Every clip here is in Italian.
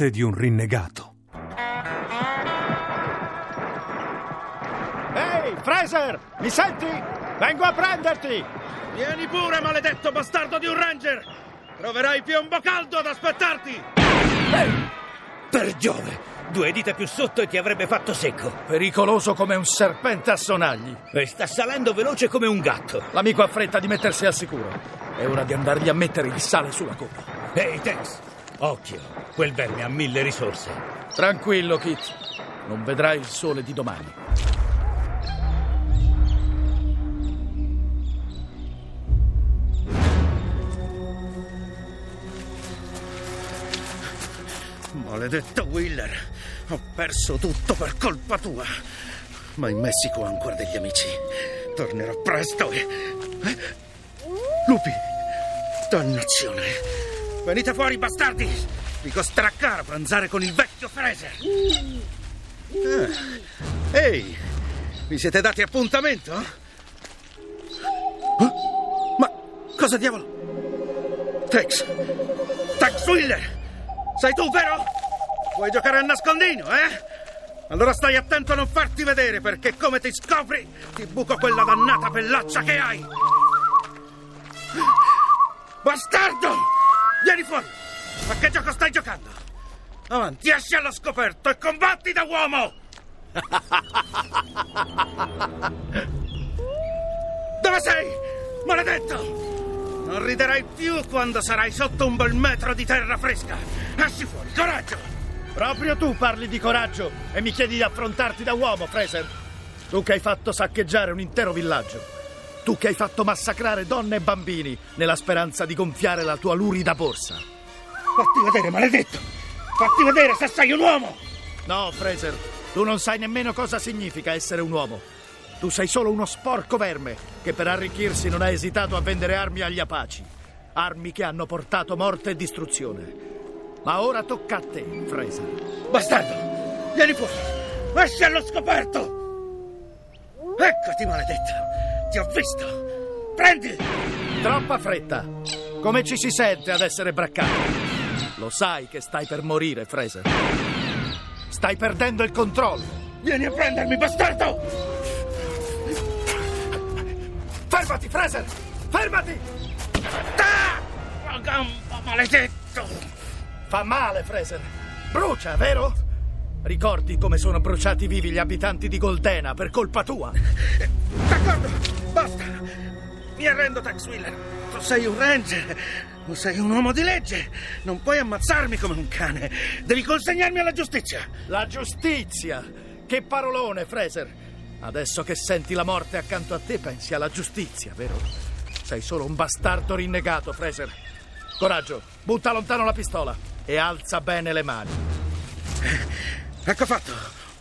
Morte di un rinnegato. Ehi, Fraser! Mi senti? Vengo a prenderti! Vieni pure, maledetto bastardo di un ranger! Troverai piombo caldo ad aspettarti! Per Giove! Due dita più sotto e ti avrebbe fatto secco. Pericoloso come un serpente a sonagli. E sta salendo veloce come un gatto. L'amico ha fretta di mettersi al sicuro. È ora di andargli a mettere il sale sulla coda. Ehi, Tex! Occhio, quel verme ha mille risorse. Tranquillo, Kit. Non vedrai il sole di domani. Maledetto Willer, ho perso tutto per colpa tua. Ma in Messico ho ancora degli amici. Tornerò presto e. Eh? Lupi! Dannazione! Venite fuori, bastardi! Vi costerà caro pranzare con il vecchio Fraser! Ah. Ehi! Vi siete dati appuntamento? Ah? Ma cosa diavolo? Tex! Tex Willer! Sei tu, vero? Vuoi giocare a nascondino, eh? Allora stai attento a non farti vedere, perché come ti scopri, ti buco quella dannata pellaccia che hai! Bastardo! Vieni fuori! A che gioco stai giocando? Avanti, esci allo scoperto e combatti da uomo! Dove sei? Maledetto! Non riderai più quando sarai sotto un bel metro di terra fresca! Esci fuori, coraggio! Proprio tu parli di coraggio e mi chiedi di affrontarti da uomo, Fraser. Tu che hai fatto saccheggiare un intero villaggio. Tu che hai fatto massacrare donne e bambini nella speranza di gonfiare la tua lurida borsa. Fatti vedere, maledetto! Fatti vedere se sei un uomo! No, Fraser, tu non sai nemmeno cosa significa essere un uomo. Tu sei solo uno sporco verme che per arricchirsi non ha esitato a vendere armi agli apaci. Armi che hanno portato morte e distruzione. Ma ora tocca a te, Fraser. Bastardo! Vieni fuori! Esci allo scoperto! Eccoti, maledetto! Ti ho visto! Prendi! Troppa fretta. Come ci si sente ad essere braccati? Lo sai che stai per morire, Fraser. Stai perdendo il controllo. Vieni a prendermi, bastardo! Fermati, Fraser! Fermati! Ah! La gamba, maledetto! Fa male, Fraser. Brucia, vero? Ricordi come sono bruciati vivi gli abitanti di Goldena per colpa tua? D'accordo. Mi arrendo, Tex Wheeler. Tu sei un ranger. Tu sei un uomo di legge. Non puoi ammazzarmi come un cane. Devi consegnarmi alla giustizia. La giustizia! Che parolone, Fraser. Adesso che senti la morte accanto a te, pensi alla giustizia, vero? Sei solo un bastardo rinnegato, Fraser. Coraggio, butta lontano la pistola e alza bene le mani. Ecco fatto,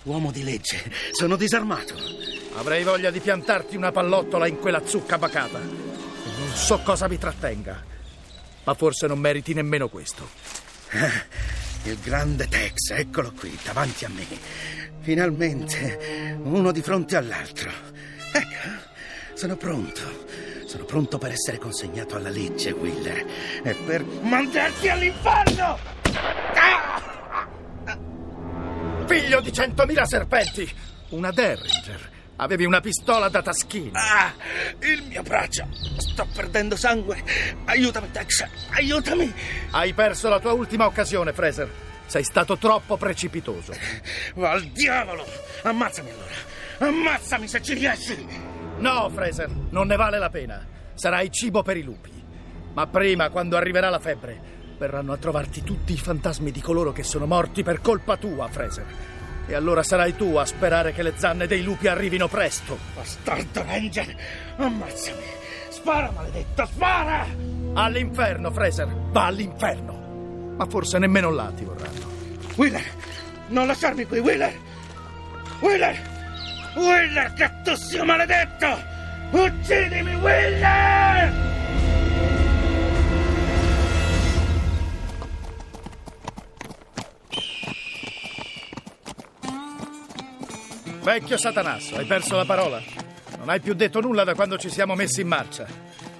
uomo di legge. Sono disarmato. Avrei voglia di piantarti una pallottola in quella zucca bacata. Non so cosa mi trattenga, ma forse non meriti nemmeno questo. Il grande Tex, eccolo qui, davanti a me. Finalmente, uno di fronte all'altro. Ecco, sono pronto. Sono pronto per essere consegnato alla legge, Willer. E per mandarti all'inferno! Ah! Figlio di centomila serpenti! Una Derringer. Avevi una pistola da taschino. Ah, il mio braccio. Sto perdendo sangue. Aiutami, Tex. Aiutami. Hai perso la tua ultima occasione, Fraser. Sei stato troppo precipitoso. Va al diavolo! Ammazzami allora! Ammazzami se ci riesci! No, Fraser, non ne vale la pena. Sarai cibo per i lupi. Ma prima, quando arriverà la febbre, verranno a trovarti tutti i fantasmi di coloro che sono morti per colpa tua, Fraser. E allora sarai tu a sperare che le zanne dei lupi arrivino presto. Bastardo Ranger! Ammazzami! Spara, maledetto, spara! All'inferno, Fraser! Va all'inferno! Ma forse nemmeno là ti vorranno. Wheeler, non lasciarmi qui, Wheeler! Wheeler! Wheeler, che tu sia maledetto! Uccidimi, Wheeler! Vecchio Satanasso, hai perso la parola? Non hai più detto nulla da quando ci siamo messi in marcia.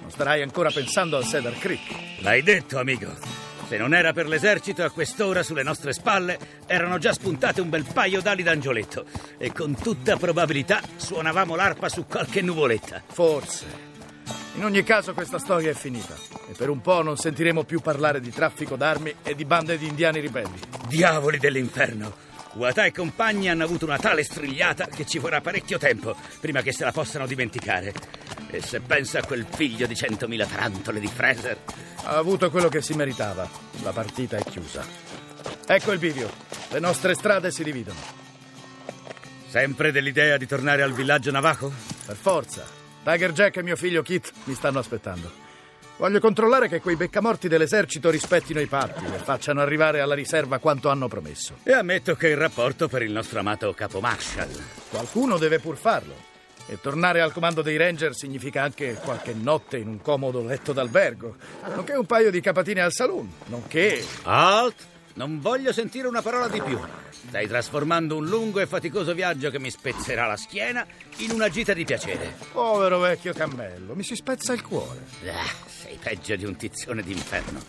Non starai ancora pensando al Cedar Creek. L'hai detto, amico. Se non era per l'esercito, a quest'ora sulle nostre spalle erano già spuntate un bel paio d'ali d'angioletto e con tutta probabilità suonavamo l'arpa su qualche nuvoletta. Forse. In ogni caso questa storia è finita e per un po' non sentiremo più parlare di traffico d'armi e di bande di indiani ribelli. Diavoli dell'inferno! Uata e compagni hanno avuto una tale strigliata che ci vorrà parecchio tempo prima che se la possano dimenticare. E se pensa a quel figlio di centomila tarantole di Fraser, Ha avuto quello che si meritava. La partita è chiusa. Ecco il bivio. Le nostre strade si dividono. sempre dell'idea di tornare al villaggio navajo? Per forza. Tiger Jack e mio figlio Kit mi stanno aspettando. Voglio controllare che quei beccamorti dell'esercito rispettino i patti e facciano arrivare alla riserva quanto hanno promesso. E ammetto che il rapporto per il nostro amato capo Marshall. Qualcuno deve pur farlo. E tornare al comando dei Ranger significa anche qualche notte in un comodo letto d'albergo, nonché un paio di capatine al saloon, nonché... Alt! Non voglio sentire una parola di più. Stai trasformando un lungo e faticoso viaggio che mi spezzerà la schiena in una gita di piacere. Povero vecchio cammello, mi si spezza il cuore. Ah, sei peggio di un tizione d'inferno.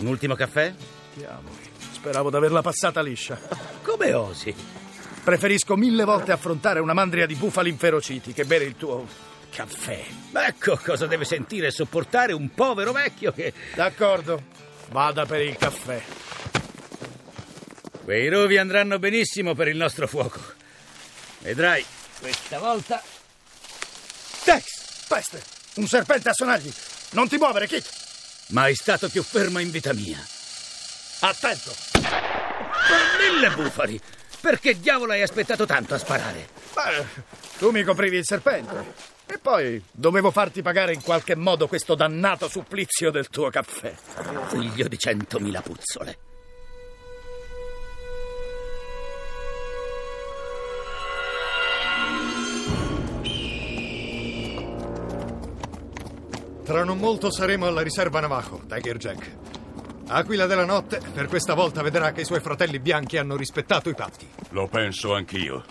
Un ultimo caffè? Diavoli, speravo di averla passata liscia. Come osi? Preferisco mille volte affrontare una mandria di bufali inferociti che bere il tuo caffè. Ecco cosa deve sentire e sopportare un povero vecchio che... D'accordo, vada per il caffè. Quei rovi andranno benissimo per il nostro fuoco. Vedrai, questa volta... Dex, peste, un serpente a sonagli. Non ti muovere, Kit. Mai stato più fermo in vita mia. Attento. Per mille bufali! Perché diavolo hai aspettato tanto a sparare? Beh, tu mi coprivi il serpente. E poi dovevo farti pagare in qualche modo questo dannato supplizio del tuo caffè. Figlio di centomila puzzole. Tra non molto saremo alla riserva Navajo, Tiger Jack. Aquila della notte, per questa volta vedrà che i suoi fratelli bianchi hanno rispettato i patti. Lo penso anch'io.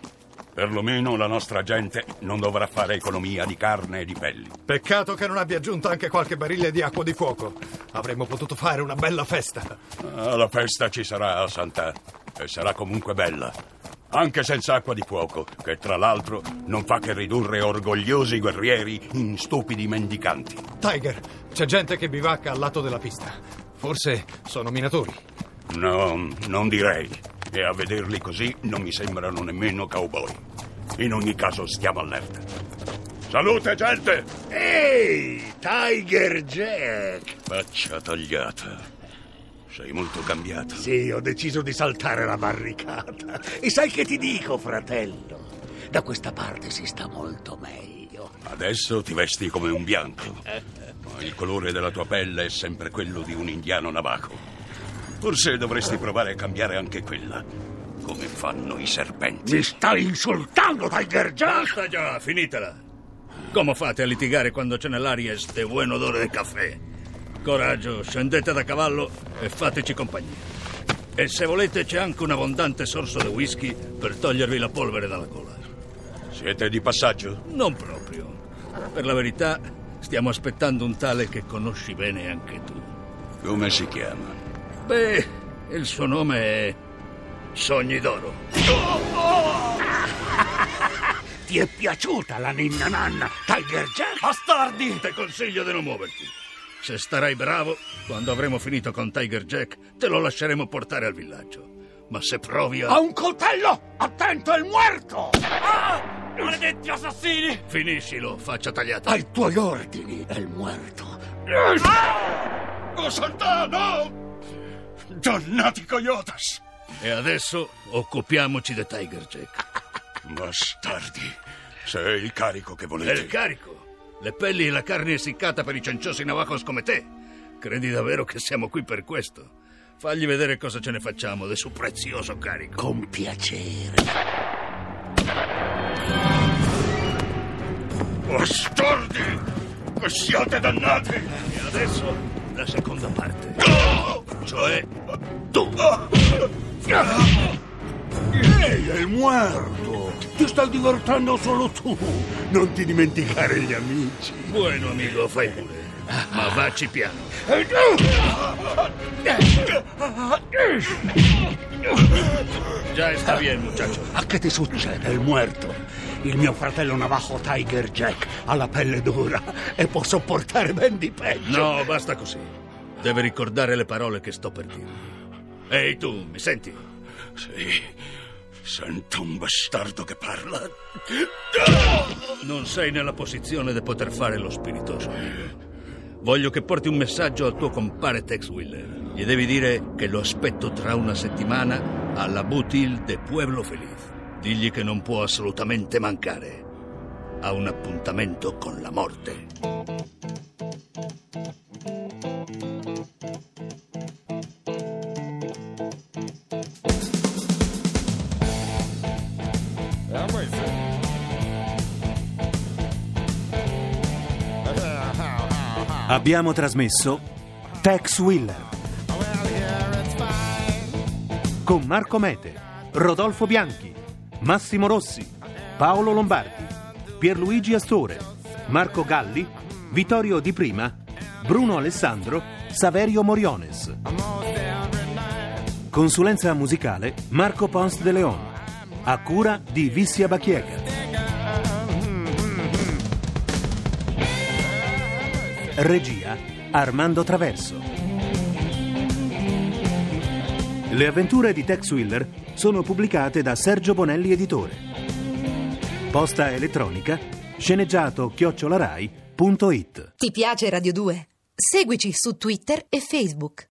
Perlomeno la nostra gente non dovrà fare economia di carne e di pelli. Peccato che non abbia aggiunto anche qualche barile di acqua di fuoco. Avremmo potuto fare una bella festa. Ah, la festa ci sarà a Sant'A e sarà comunque bella. Anche senza acqua di fuoco, che tra l'altro non fa che ridurre orgogliosi guerrieri in stupidi mendicanti. Tiger, c'è gente che bivacca al lato della pista. Forse sono minatori. No, non direi. E a vederli così non mi sembrano nemmeno cowboy. In ogni caso stiamo allerta. Salute, gente! Ehi, Tiger Jack! Faccia tagliata. Sei molto cambiato. Sì, ho deciso di saltare la barricata. E sai che ti dico, fratello? Da questa parte si sta molto meglio. Adesso ti vesti come un bianco. Ma il colore della tua pelle è sempre quello di un indiano navajo. Forse dovresti provare a cambiare anche quella, come fanno i serpenti. Mi stai insultando, Tiger Jack? Basta già, finitela. Come fate a litigare quando c'è nell'aria este buon odore di caffè? Coraggio, scendete da cavallo e fateci compagnia. E se volete c'è anche un abbondante sorso di whisky per togliervi la polvere dalla gola. Siete di passaggio? Non proprio. Per la verità, stiamo aspettando un tale che conosci bene anche tu. Come si chiama? Beh, il suo nome è Sogni d'oro. Ti è piaciuta la ninna nanna, Tiger Jack? Bastardi! Ti consiglio di non muoverti. Se starai bravo, quando avremo finito con Tiger Jack, te lo lasceremo portare al villaggio. Ma se provi a... Ha un coltello! Attento, è muerto! Maledetti assassini! Finiscilo, faccia tagliata. Ai tuoi ordini, è muerto. Oh, Sant'A, no! Dannati coyotes! E adesso occupiamoci di Tiger Jack. Bastardi. Se è il carico che È volete. il carico. Le pelli e la carne essiccata per i cenciosi navajos come te. Credi davvero che siamo qui per questo? Fagli vedere cosa ce ne facciamo del suo prezioso carico. Con piacere. Bastardi! Che siate dannati! E adesso la seconda parte. Cioè, tu. Ehi, è muerto! Ti stai divertendo solo tu! Non ti dimenticare gli amici! Bueno, amigo, fai pure. Ma vacci piano. Ya está bien, muchacho. A che ti succede, il muerto? Il mio fratello navajo Tiger Jack ha la pelle dura e può sopportare ben di peggio. No, basta così. Deve ricordare le parole che sto per dirgli. Ehi, tu, mi senti? Sì, sento un bastardo che parla. Non sei nella posizione di poter fare lo spiritoso. Voglio che porti un messaggio al tuo compare Tex Wheeler. Gli devi dire che lo aspetto tra una settimana alla Butil de Pueblo Feliz. Digli che non può assolutamente mancare. Ha un appuntamento con la morte. Abbiamo trasmesso Tex Willer con Marco Mete, Rodolfo Bianchi, Massimo Rossi, Paolo Lombardi, Pierluigi Astore, Marco Galli, Vittorio Di Prima, Bruno Alessandro, Saverio Moriones. Consulenza musicale Marco Pons de Leon. A cura di Vissia Bacchiega. Regia Armando Traverso. Le avventure di Tex Willer sono pubblicate da Sergio Bonelli Editore. Posta elettronica sceneggiato chiocciolarai.it Ti piace Radio 2? Seguici su Twitter e Facebook.